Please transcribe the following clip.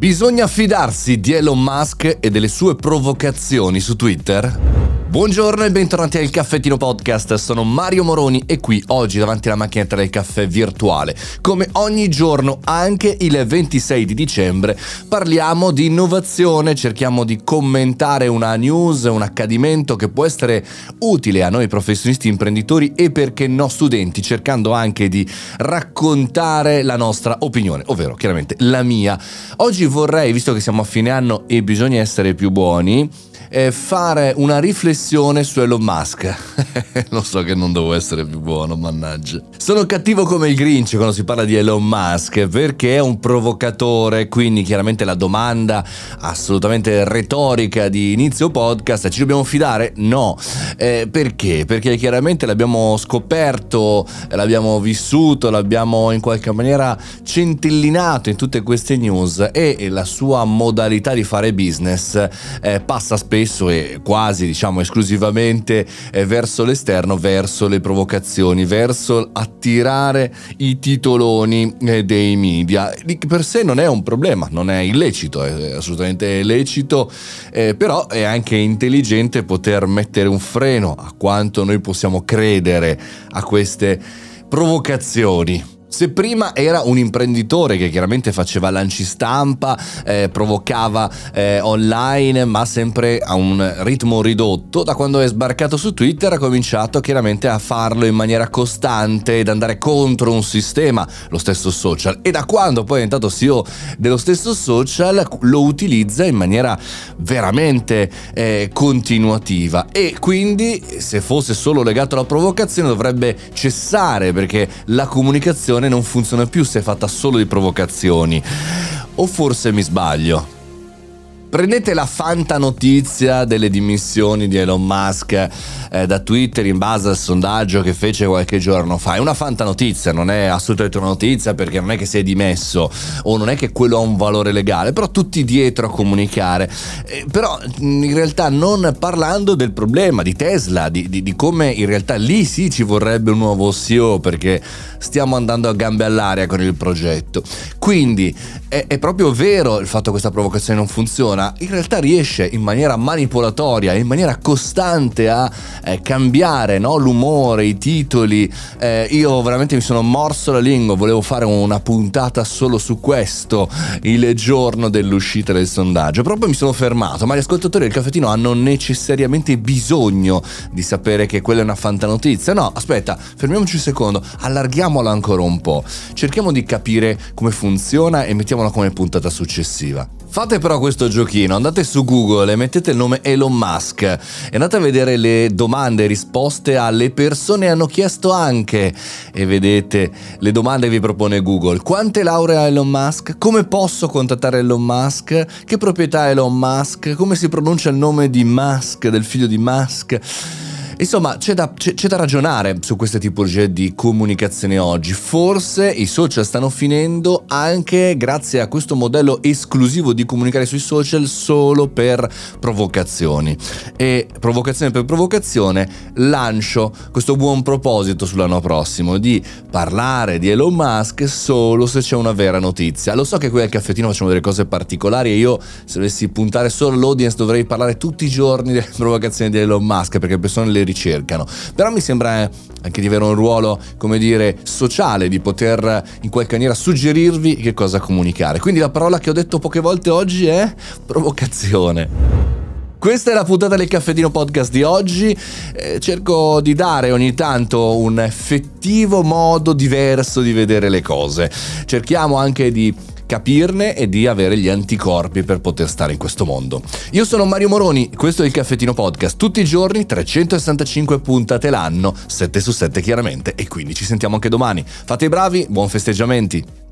Bisogna fidarsi di Elon Musk e delle sue provocazioni su Twitter? Buongiorno e bentornati al Caffettino Podcast, sono Mario Moroni e qui oggi davanti alla macchinetta del caffè virtuale. Come ogni giorno, anche il 26 di dicembre, parliamo di innovazione, cerchiamo di commentare una news, un accadimento che può essere utile a noi professionisti imprenditori e perché no studenti, cercando anche di raccontare la nostra opinione, ovvero chiaramente la mia. Oggi vorrei, visto che siamo a fine anno e bisogna essere più buoni, eh, fare una riflessione su Elon Musk. Lo so che non devo essere più buono, mannaggia. Sono cattivo come il Grinch quando si parla di Elon Musk perché è un provocatore, quindi chiaramente la domanda assolutamente retorica di inizio podcast, ci dobbiamo fidare? No. Eh, perché? Perché chiaramente l'abbiamo scoperto, l'abbiamo vissuto, l'abbiamo in qualche maniera centellinato in tutte queste news e la sua modalità di fare business eh, passa spesso e quasi diciamo esclusivamente eh, verso l'esterno, verso le provocazioni, verso attirare i titoloni eh, dei media. Di per sé non è un problema, non è illecito, è assolutamente lecito, eh, però è anche intelligente poter mettere un freno a quanto noi possiamo credere a queste provocazioni. Se prima era un imprenditore che chiaramente faceva lanci stampa, eh, provocava eh, online, ma sempre a un ritmo ridotto, da quando è sbarcato su Twitter ha cominciato chiaramente a farlo in maniera costante ed andare contro un sistema, lo stesso social. E da quando poi è diventato CEO dello stesso social, lo utilizza in maniera veramente eh, continuativa. E quindi, se fosse solo legato alla provocazione, dovrebbe cessare perché la comunicazione non funziona più se è fatta solo di provocazioni. O forse mi sbaglio? Prendete la fanta notizia delle dimissioni di Elon Musk eh, da Twitter in base al sondaggio che fece qualche giorno fa. È una fanta notizia, non è assolutamente una notizia perché non è che si è dimesso o non è che quello ha un valore legale, però tutti dietro a comunicare. Eh, però in realtà non parlando del problema di Tesla, di, di, di, come in realtà lì sì ci vorrebbe un nuovo CEO perché stiamo andando a gambe all'aria con il progetto. Quindi è, è proprio vero il fatto che questa provocazione non funziona persona in realtà riesce in maniera manipolatoria, in maniera costante a eh, cambiare no? l'umore, i titoli. Eh, io veramente mi sono morso la lingua, volevo fare una puntata solo su questo il giorno dell'uscita del sondaggio, proprio mi sono fermato, ma gli ascoltatori del caffettino hanno necessariamente bisogno di sapere che quella è una fantanotizia. No, aspetta, fermiamoci un secondo, allarghiamola ancora un po', cerchiamo di capire come funziona e mettiamola come puntata successiva. Fate però questo giochino, andate su Google e mettete il nome Elon Musk e andate a vedere le domande e risposte alle persone hanno chiesto anche e vedete le domande che vi propone Google. Quante lauree ha Elon Musk? Come posso contattare Elon Musk? Che proprietà ha Elon Musk? Come si pronuncia il nome di Musk, del figlio di Musk? Insomma, c'è da, c'è, c'è da, ragionare su queste tipologie di comunicazione oggi. Forse i social stanno finendo anche grazie a questo modello esclusivo di comunicare sui social solo per provocazioni. E provocazione per provocazione lancio questo buon proposito sull'anno prossimo di parlare di Elon Musk solo se c'è una vera notizia. Lo so che qui al caffettino facciamo delle cose particolari e io se dovessi puntare solo all'audience dovrei parlare tutti i giorni delle provocazioni di Elon Musk perché le persone le ricercano. Però mi sembra anche di avere un ruolo, come dire, sociale, di poter in qualche maniera suggerirvi che cosa comunicare. Quindi la parola che ho detto poche volte oggi è provocazione. Questa è la puntata del caffettino podcast di oggi. Eh, cerco di dare ogni tanto un effettivo modo diverso di vedere le cose. Cerchiamo anche di capirne e di avere gli anticorpi per poter stare in questo mondo. Io sono Mario Moroni, questo è il Caffettino Podcast, tutti i giorni 365 puntate l'anno, 7 su 7 chiaramente, e quindi ci sentiamo anche domani. Fate i bravi, buon festeggiamenti!